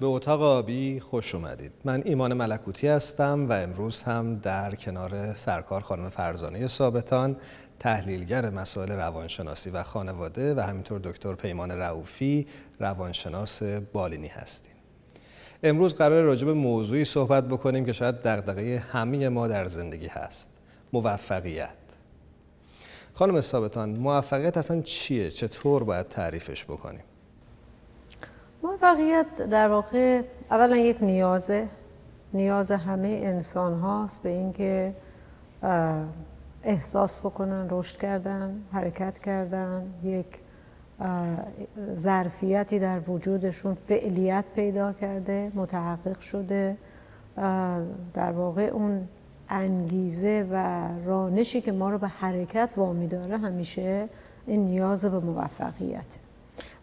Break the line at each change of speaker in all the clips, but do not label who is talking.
به اتاق آبی خوش اومدید. من ایمان ملکوتی هستم و امروز هم در کنار سرکار خانم فرزانه ثابتان تحلیلگر مسائل روانشناسی و خانواده و همینطور دکتر پیمان رعوفی روانشناس بالینی هستیم. امروز قرار راجع به موضوعی صحبت بکنیم که شاید دغدغه همه ما در زندگی هست. موفقیت. خانم ثابتان موفقیت اصلا چیه؟ چطور باید تعریفش بکنیم؟
موفقیت در واقع اولا یک نیازه نیاز همه انسان هاست به اینکه احساس بکنن رشد کردن حرکت کردن یک ظرفیتی در وجودشون فعلیت پیدا کرده متحقق شده در واقع اون انگیزه و رانشی که ما رو به حرکت وامی داره همیشه این نیاز به موفقیت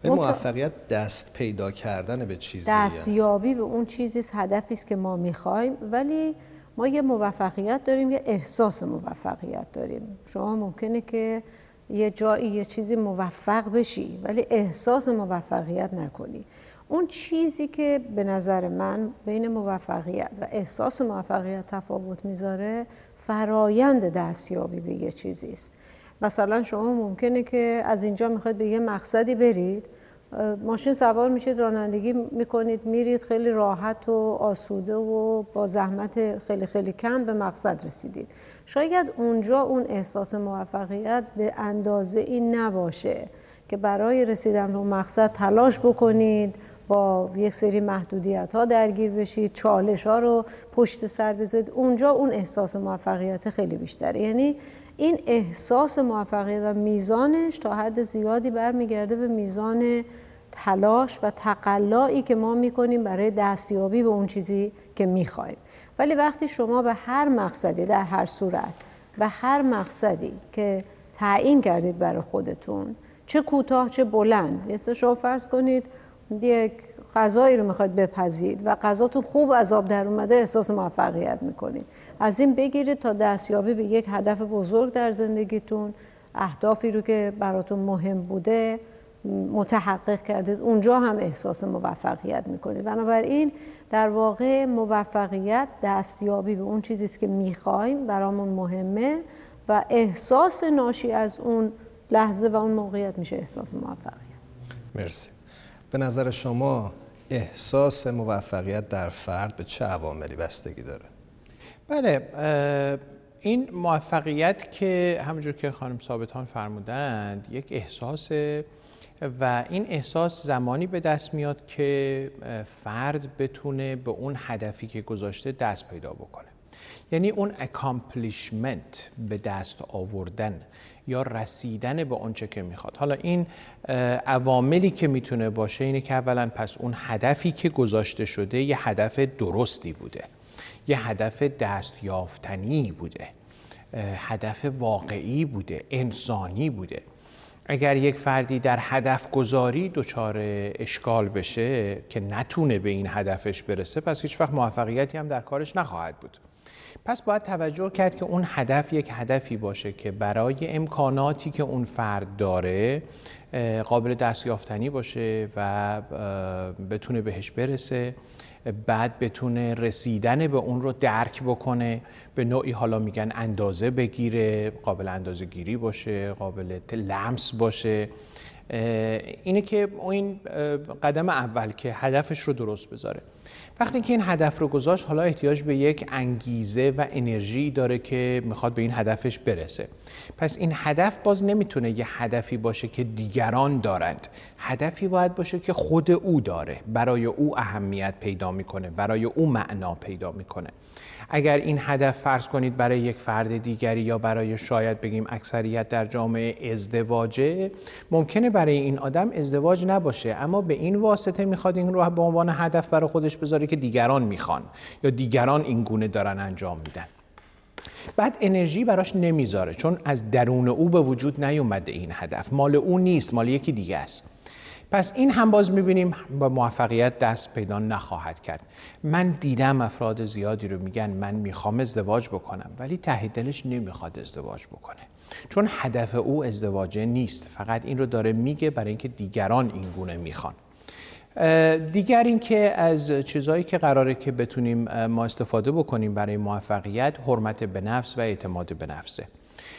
این موفقیت دست پیدا کردن به چیزی
دستیابی به اون چیزی هدفی است که ما می‌خوایم. ولی ما یه موفقیت داریم یه احساس موفقیت داریم. شما ممکنه که یه جایی یه چیزی موفق بشی ولی احساس موفقیت نکنی. اون چیزی که به نظر من بین موفقیت و احساس موفقیت تفاوت می‌ذاره فرایند دستیابی به یه چیزی است. مثلا شما ممکنه که از اینجا می‌خواید به یه مقصدی برید ماشین سوار میشید رانندگی می‌کنید میرید خیلی راحت و آسوده و با زحمت خیلی خیلی کم به مقصد رسیدید. شاید اونجا اون احساس موفقیت به اندازه این نباشه که برای رسیدن به مقصد تلاش بکنید با یک سری محدودیت ها درگیر بشید چالش ها رو پشت سر بذارید. اونجا اون احساس موفقیت خیلی بیشتره. یعنی این احساس موفقیت و میزانش تا حد زیادی برمیگرده به میزان تلاش و تقلایی که ما می‌کنیم برای دستیابی به اون چیزی که می‌خوایم. ولی وقتی شما به هر مقصدی در هر صورت به هر مقصدی که تعیین کردید برای خودتون چه کوتاه چه بلند یه شما فرض کنید یک غذایی رو می‌خواید بپذید و غذاتون خوب از آب در اومده احساس موفقیت می‌کنید. از این بگیرید تا دستیابی به یک هدف بزرگ در زندگیتون. اهدافی رو که براتون مهم بوده متحقق کردید اونجا هم احساس موفقیت می‌کنید. بنابراین در واقع موفقیت دستیابی به اون چیزی است که می‌خوایم برامون مهمه و احساس ناشی از اون لحظه و اون موقعیت میشه احساس موفقیت.
مرسی. به نظر شما احساس موفقیت در فرد به چه عواملی بستگی داره؟
بله این موفقیت که همونجور که خانم ثابتان فرمودند یک احساس و این احساس زمانی به دست میاد که فرد بتونه به اون هدفی که گذاشته دست پیدا بکنه. یعنی اون accomplishment به دست آوردن یا رسیدن به آنچه که می‌خواد. حالا این عواملی که می‌تونه باشه اینه که اولا پس اون هدفی که گذاشته شده یه هدف درستی بوده. یه هدف دستیافتنی بوده. هدف واقعی بوده انسانی بوده. اگر یک فردی در هدف گذاری دچار اشکال بشه که نتونه به این هدفش برسه پس هیچ وقت موفقیتی هم در کارش نخواهد بود. پس باید توجه کرد که اون هدف یک هدفی باشه که برای امکاناتی که اون فرد داره قابل دستیافتنی باشه و بتونه بهش برسه بعد بتونه رسیدن به اون رو درک بکنه به نوعی حالا میگن اندازه بگیره قابل اندازه گیری باشه قابل لمس باشه. اینه که این قدم اول که هدفش رو درست بذاره. وقتی که این هدف رو گذاشت حالا احتیاج به یک انگیزه و انرژی داره که می‌خواد به این هدفش برسه. پس این هدف باز نمی‌تونه یه هدفی باشه که دیگران دارند. هدفی باید باشه که خود او داره. برای او اهمیت پیدا می‌کنه. برای او معنا پیدا می‌کنه. اگر این هدف فرض کنید برای یک فرد دیگری یا برای شاید بگیم اکثریت در جامعه ازدواجه ممکنه برای این آدم ازدواج نباشه. اما به این واسطه می‌خواد این رو به عنوان هدف برای خودش بذاره که دیگران می‌خوان یا دیگران این گونه دارن انجام میدن. بعد انرژی براش نمی‌ذاره چون از درون او به وجود نیومده این هدف. مال او نیست مال یکی دیگه است. پس این هم باز می‌بینیم با موفقیت دست پیدا نخواهد کرد. من دیدم افراد زیادی رو میگن من می‌خوام ازدواج بکنم ولی ته دلش نمی‌خواد ازدواج بکنه. چون هدف او ازدواجه نیست فقط این رو داره میگه برای اینکه دیگران این گونه می‌خوان. دیگر اینکه از چیزهایی که قراره که بتونیم ما استفاده بکنیم برای موفقیت حرمت به نفس و اعتماد به نفسه.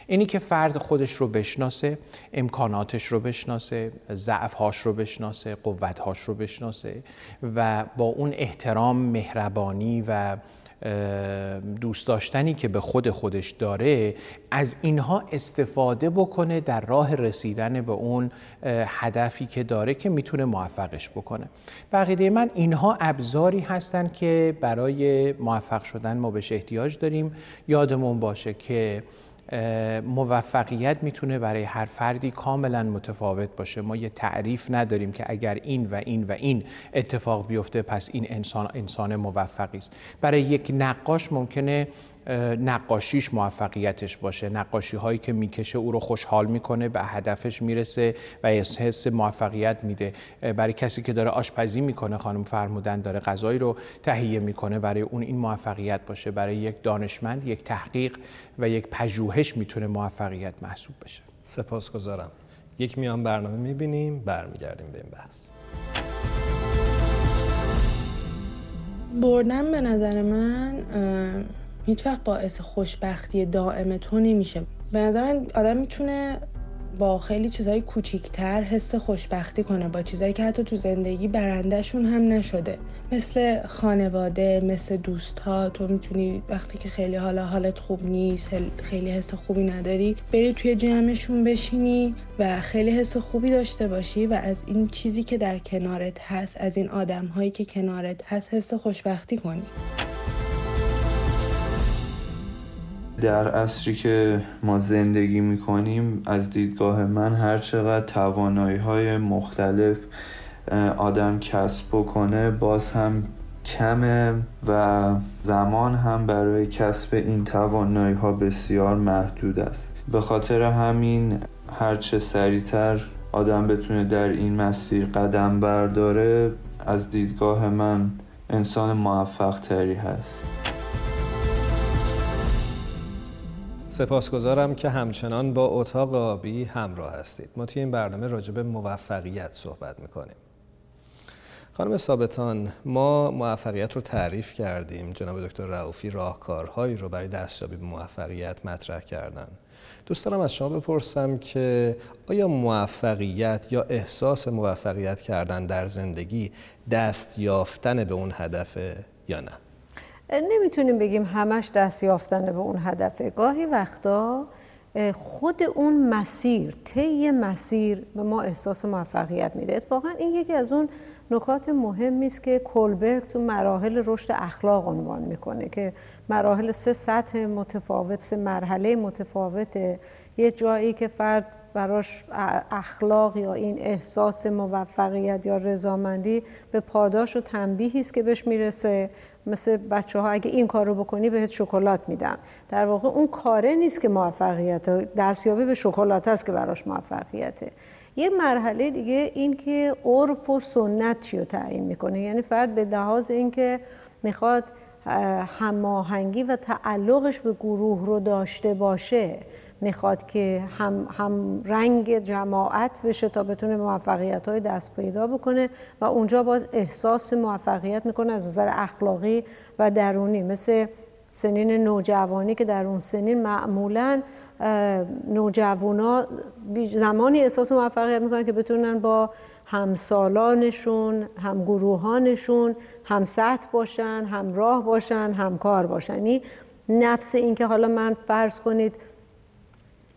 اینی که فرد خودش رو بشناسه امکاناتش رو بشناسه ضعفهاش رو بشناسه قوتهاش رو بشناسه و با اون احترام مهربانی و دوست داشتنی که به خود خودش داره از اینها استفاده بکنه در راه رسیدن به اون هدفی که داره که می‌تونه موفقش بکنه. بقیده من اینها ابزاری هستن که برای موفق شدن ما بهش احتیاج داریم. یادمون باشه که موفقیت می‌تونه برای هر فردی کاملا متفاوت باشه. ما یه تعریف نداریم که اگر این و این و این اتفاق بیفته پس این انسان انسان موفقی است. برای یک نقاش ممکنه نقاشیش موفقیتش باشه. نقاشی هایی که می‌کشه او رو خوشحال می‌کنه به هدفش می‌رسه و حس موفقیت میده. برای کسی که داره آشپزی می‌کنه خانم فرمودن داره غذایی رو تهیه می‌کنه برای اون این موفقیت باشه. برای یک دانشمند یک تحقیق و یک پژوهش می‌تونه موفقیت محسوب بشه.
سپاسگزارم. یک میان برنامه می‌بینیم برمیگردیم به این بحث.
بردن به نظر من هیچ وقت باعث خوشبختی دائم تو نمیشه. به نظر من آدم می‌تونه با خیلی چیزهای کوچیکتر حس خوشبختی کنه با چیزهایی که حتی تو زندگی برندهشون هم نشده. مثل خانواده مثل دوست ها تو می‌تونی وقتی که خیلی حالا حالت خوب نیست خیلی حس خوبی نداری بری توی جمعشون بشینی و خیلی حس خوبی داشته باشی و از این چیزی که در کنارت هست از این آدم هایی که کنارت هست حس خوشبختی کنی.
در عصری که ما زندگی می‌کنیم از دیدگاه من هر چقدر توانایی های مختلف آدم کسب بکنه باز هم کمه و زمان هم برای کسب این توانایی ها بسیار محدود است. به خاطر همین هرچه سریعتر آدم بتونه در این مسیر قدم برداره از دیدگاه من انسان موفق تری هست.
سپاسگزارم که همچنان با اتاق آبی همراه هستید. ما توی این برنامه راجع موفقیت صحبت می‌کنیم. خانم ثابتان ما موفقیت رو تعریف کردیم. جناب دکتر رعوفی راهکارهایی رو برای دستیابی به موفقیت مطرح کردن. دوست دارم از شما بپرسم که آیا موفقیت یا احساس موفقیت کردن در زندگی دست یافتن به اون هدفه یا نه؟
نمی‌تونیم بگیم همش دست یافتن به اون هدفه گاهی وقتا خود اون مسیر طی مسیر به ما احساس موفقیت میده. اتفاقا این یکی از اون نکات مهمی است که کولبرگ تو مراحل رشد اخلاق عنوان می‌کنه که مراحل سه سطح متفاوت سه مرحله متفاوت. یه جایی که فرد براش اخلاق یا این احساس موفقیت یا رضامندی به پاداش و تنبیهی است که بهش می‌رسه. مثل بچه ها اگه این کار رو بکنی بهت شکلات میدم در واقع اون کاره نیست که موفقیت دستیابی به شکلات است که براش موفقیته. یه مرحله دیگه این که عرف و سنت چی رو تعیین می‌کنه. یعنی فرد به لحاظ اینکه می‌خواد هماهنگی و تعلقش به گروه رو داشته باشه می‌خواد که هم, هم رنگ جماعت بشه تا بتونه موفقیت های دست پیدا بکنه و اونجا باید احساس موفقیت می‌کنه از نظر اخلاقی و درونی. مثل سنین نوجوانی که در اون سنین معمولا نوجوانا زمانی احساس موفقیت می‌کنن که بتونن با همسالانشون هم گروهانشون هم سطح باشن هم راه باشن هم کار باشن. یعنی نفس این که حالا من فرض کنید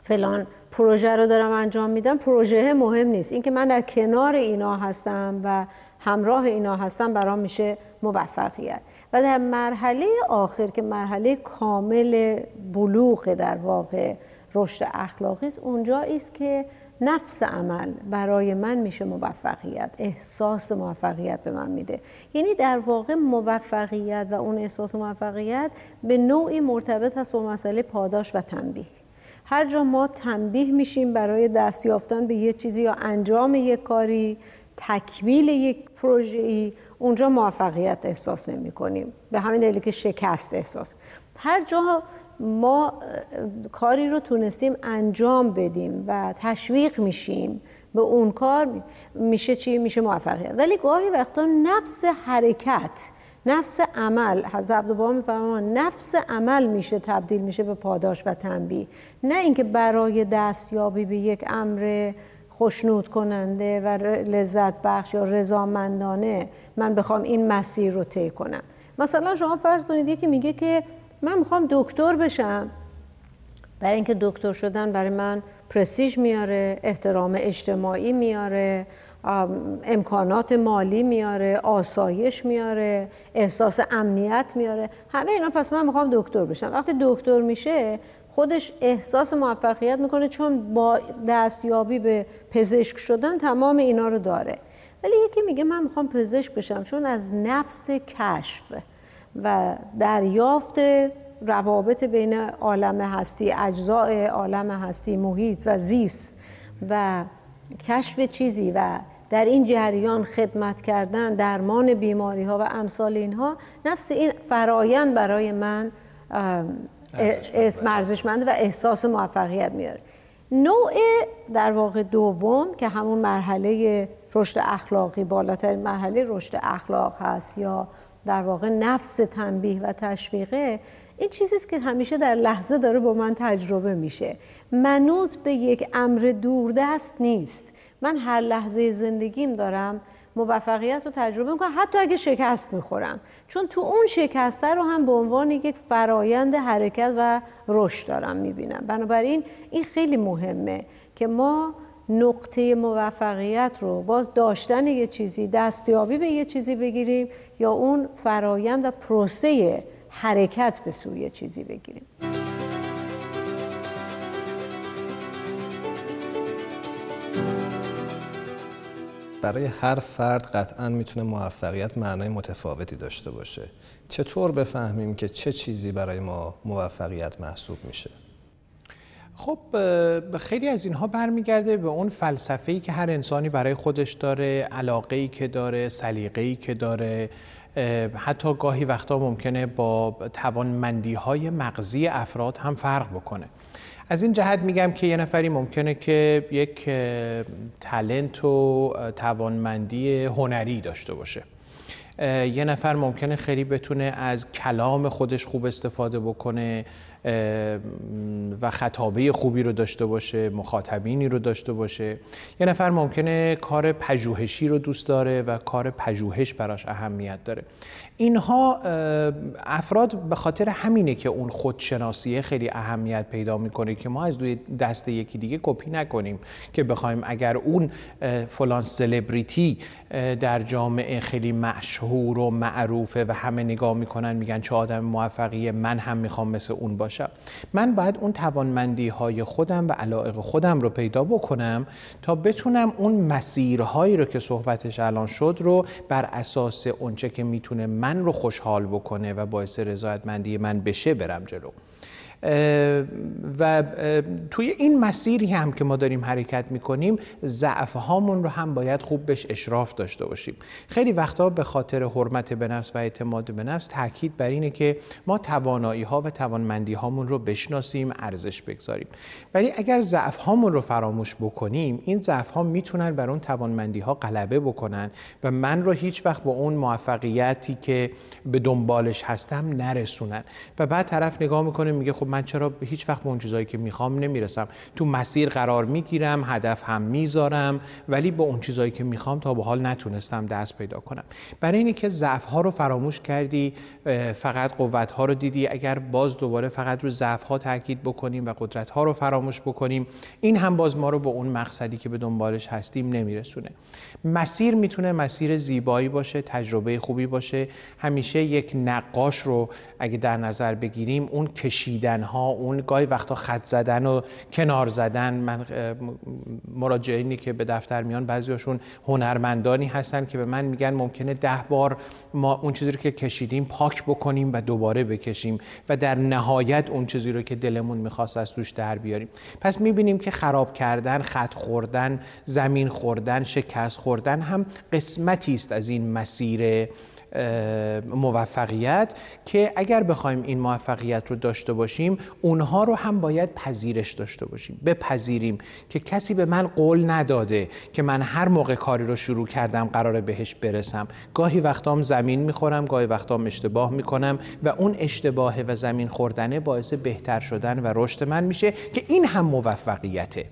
فلان پروژه رو دارم انجام میدم پروژه مهم نیست. اینکه من در کنار اینا هستم و همراه اینا هستم برام میشه موفقیت. و در مرحله آخر که مرحله کامل بلوغ در واقع رشد اخلاقی است اونجا است که نفس عمل برای من میشه موفقیت احساس موفقیت به من میده. یعنی در واقع موفقیت و اون احساس موفقیت به نوعی مرتبط هست با مسئله پاداش و تنبیه. هر جا ما تنبیه میشیم برای دست یافتن به یه چیزی یا انجام یک کاری تکمیل یک پروژه ای اونجا موفقیت احساس نمی کنیم به همین دلیل که شکست احساس. هر جا ما کاری رو تونستیم انجام بدیم و تشویق میشیم به اون کار میشه چی؟ میشه موفقیت. ولی گاهی وقتا نفس حرکت نفس عمل حضرت عبدالبها میفرمان نفس عمل میشه تبدیل میشه به پاداش و تنبیه. نه اینکه برای دستیابی به یک امر خوشنود کننده و لذت بخش یا رضامندانه من بخوام این مسیر رو طی کنم. مثلا شما فرض کنید یکی میگه که من می‌خوام دکتر بشم. برای اینکه دکتر شدن برای من پرستیژ میاره احترام اجتماعی میاره. امکانات مالی میاره آسایش میاره احساس امنیت میاره. همه اینا پس من می‌خوام دکتر بشم. وقتی دکتر میشه خودش احساس موفقیت می‌کنه چون با دستیابی به پزشک شدن تمام اینا رو داره. ولی یکی میگه من می‌خوام پزشک بشم چون از نفس کشف و دریافت روابط بین عالم هستی اجزاء عالم هستی محیط و زیست و کشف چیزی و در این جریان خدمت کردن درمان بیماری ها و امثال اینها نفس این فرایند برای من اسم ارزشمند و احساس موفقیت میاره. نوع در واقع دوم که همون مرحله رشد اخلاقی بالاترین مرحله رشد اخلاق هست یا در واقع نفس تنبیه و تشویقه این چیزی است که همیشه در لحظه داره با من تجربه میشه. منوط به یک امر دوردست نیست. من هر لحظه زندگیم دارم موفقیت رو تجربه می‌کنم حتی اگه شکست می‌خورم. چون تو اون شکسته رو هم به عنوان یک فرایند حرکت و رشد دارم می‌بینم. بنابراین این خیلی مهمه که ما نقطه موفقیت رو باز داشتن یه چیزی دستیابی به یه چیزی بگیریم یا اون فرایند و پروسه حرکت به سوی چیزی بگیریم.
برای هر فرد قطعا می‌تونه موفقیت معنای متفاوتی داشته باشه. چطور بفهمیم که چه چیزی برای ما موفقیت محسوب میشه؟
خب خیلی از اینها برمیگرده به اون فلسفه‌ای که هر انسانی برای خودش داره علاقه‌ای که داره سلیقه‌ای که داره. حتی گاهی وقتا ممکنه با توانمندی های مغزی افراد هم فرق بکنه. از این جهت میگم که یه نفری ممکنه که یک تلنت و توانمندی هنری داشته باشه. یه نفر ممکنه خیلی بتونه از کلام خودش خوب استفاده بکنه و خطابه خوبی رو داشته باشه مخاطبینی رو داشته باشه. یه نفر ممکنه کار پژوهشی رو دوست داره و کار پژوهش براش اهمیت داره. اینها افراد به خاطر همینه که اون خودشناسیه خیلی اهمیت پیدا می‌کنه که ما از دوی دست یکی دیگه کپی نکنیم که بخوایم اگر اون فلان سلبریتی در جامعه خیلی مشهور و معروفه و همه نگاه می‌کنن میگن چه آدم موفقیه من هم می‌خوام مثل اون باشم. من باید اون توانمندی های خودم و علایق خودم رو پیدا بکنم تا بتونم اون مسیرهایی رو که صحبتش الان شد رو بر اساس اونچه که می‌تونه رو خوشحال بکنه و باعث رضایتمندی من بشه برم جلو. و توی این مسیری هم که ما داریم حرکت می‌کنیم ضعف هامون رو هم باید خوب بهش اشراف داشته باشیم. خیلی وقتا به خاطر حرمت به نفس و اعتماد به نفس تاکید بر اینه که ما توانایی ها و توانمندی هامون رو بشناسیم ارزش بگذاریم. ولی اگر ضعف هامون رو فراموش بکنیم این ضعف ها می‌تونن بر اون توانمندی ها غلبه بکنن و من رو هیچ وقت به اون موفقیتی که به دنبالش هستم نرسونن. و بعد طرف نگاه می‌کنه میگه خب من چرا هیچ وقت به اون چیزایی که می‌خوام نمی‌رسم. تو مسیر قرار می‌گیرم هدف هم می‌ذارم ولی به اون چیزایی که می‌خوام تا به حال نتونستم دست پیدا کنم. برای اینه که ضعف ها رو فراموش کردی فقط قوت ها رو دیدی. اگر باز دوباره فقط رو ضعف ها تاکید بکنیم و قدرت ها رو فراموش بکنیم این هم باز ما رو به اون مقصدی که به دنبالش هستیم نمیرسونه. مسیر می‌تونه مسیر زیبایی باشه تجربه خوبی باشه. همیشه یک نقاش رو اگه در نظر بگیریم اون کشیدن ها اون گاهی وقتا خط زدن و کنار زدن من مراجعینی که به دفتر میان بعضیاشون هنرمندانی هستن که به من میگن ممکنه ده بار ما اون چیزی رو که کشیدیم پاک بکنیم و دوباره بکشیم و در نهایت اون چیزی رو که دلمون می‌خواست از توش در بیاریم. پس می‌بینیم که خراب کردن خط خوردن زمین خوردن شکست خوردن هم قسمتی است از این مسیر موفقیت که اگر بخوایم این موفقیت رو داشته باشیم اونها رو هم باید پذیرش داشته باشیم. بپذیریم که کسی به من قول نداده که من هر موقع کاری رو شروع کردم قراره بهش برسم. گاهی وقتام زمین می‌خورم گاهی وقتام اشتباه می‌کنم و اون اشتباه و زمین خوردنه باعث بهتر شدن و رشد من میشه که این هم موفقیته.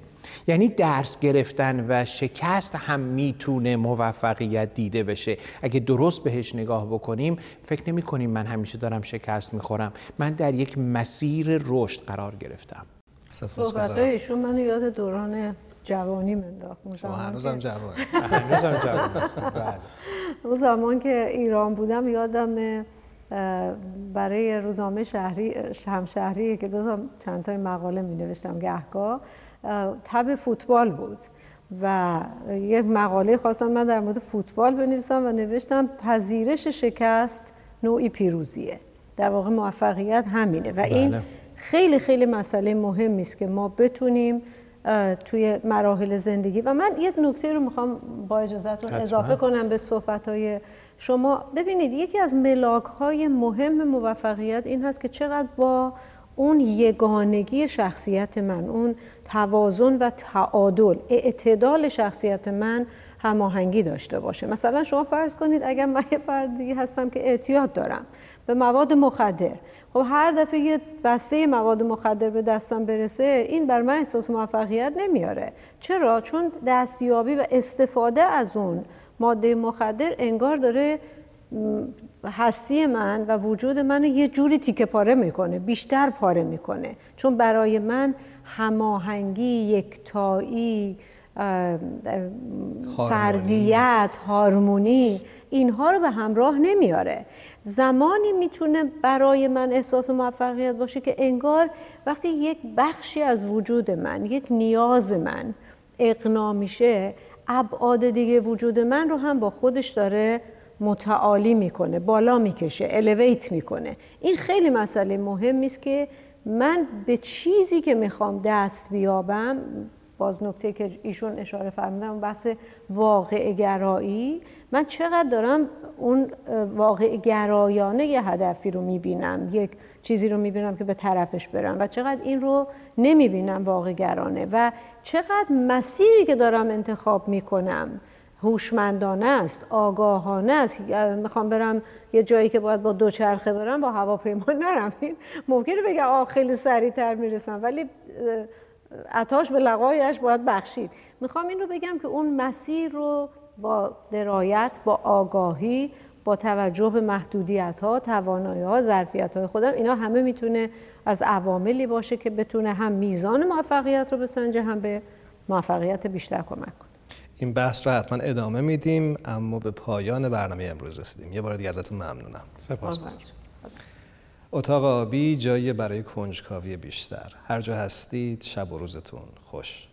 یعنی درس گرفتن و شکست هم می‌تونه موفقیت دیده بشه. اگه درست بهش نگاه بکنیم فکر نمی کنیم من همیشه دارم شکست می‌خورم. من در یک مسیر رشد قرار گرفتم.
صحبت ایشون من یاد دوران جوانی منداخت
شما هنوزم جوان
هنوزم جوان.
اون زمان که ایران بودم یادم برای روزنامه شهری همشهری که دو تا چند تا مقاله می نوشتم گهگاه تب فوتبال بود و یک مقاله خواستم من در مورد فوتبال بنویسم و نوشتم پذیرش شکست نوعی پیروزیه. در واقع موفقیت همینه و این بله. خیلی خیلی مسئله مهمی است که ما بتونیم توی مراحل زندگی و من یک نکته رو می‌خوام با اجازهتون اضافه کنم به صحبت های شما ببینید یکی از ملاک های مهم موفقیت این هست که چقدر با اون یگانگی شخصیت من اون توازن و تعادل اعتدال شخصیت من هماهنگی داشته باشه. مثلا شما فرض کنید اگر من یه فردی هستم که اعتیاد دارم به مواد مخدر خب هر دفعه یه بسته مواد مخدر به دستم برسه این بر من احساس موفقیت نمیاره. چرا؟ چون دستیابی و استفاده از اون ماده مخدر انگار داره هستی من و وجود من یه جوری تیکه پاره می‌کنه بیشتر پاره می‌کنه. چون برای من هماهنگی یکتایی فردیت هارمونی اینها رو به همراه نمیاره. زمانی می‌تونه برای من احساس موفقیت باشه که انگار وقتی یک بخشی از وجود من یک نیاز من اقنا میشه ابعاد دیگه وجود من رو هم با خودش داره متعالی می‌کنه بالا می‌کشه الیویت می‌کنه. این خیلی مسئله مهمی است که من به چیزی که می‌خوام دست بیابم باز نکته که ایشون اشاره فرمودن بحث واقع گرایی. من چقدر دارم اون واقع گرایانه یه هدفی رو می‌بینم یک چیزی رو می‌بینم که به طرفش برم و چقدر این رو نمی‌بینم واقع گرانه و چقدر مسیری که دارم انتخاب می‌کنم هوشمندانه است آگاهانه است. می‌خوام برم یه جایی که باید با دوچرخه برم با هواپیما نرم. این ممکنه بگم آه خیلی سریعتر می‌رسم. ولی عطاش به لقایش باید بخشید. می‌خوام این رو بگم که اون مسیر رو با درایت با آگاهی با توجه به محدودیت ها توانایی ها ظرفیت های خودم اینا همه می‌تونه از عواملی باشه که بتونه هم میزان موفقیت رو بسنجه هم به موفقیت بیشتر کمک کنه.
این بحث رو حتما ادامه میدیم اما به پایان برنامه امروز رسیدیم. یه بار دیگه ازتون ممنونم.
سپاس.
اتاق آبی جایی برای کنجکاوی بیشتر. هر جا هستید شب و روزتون خوش.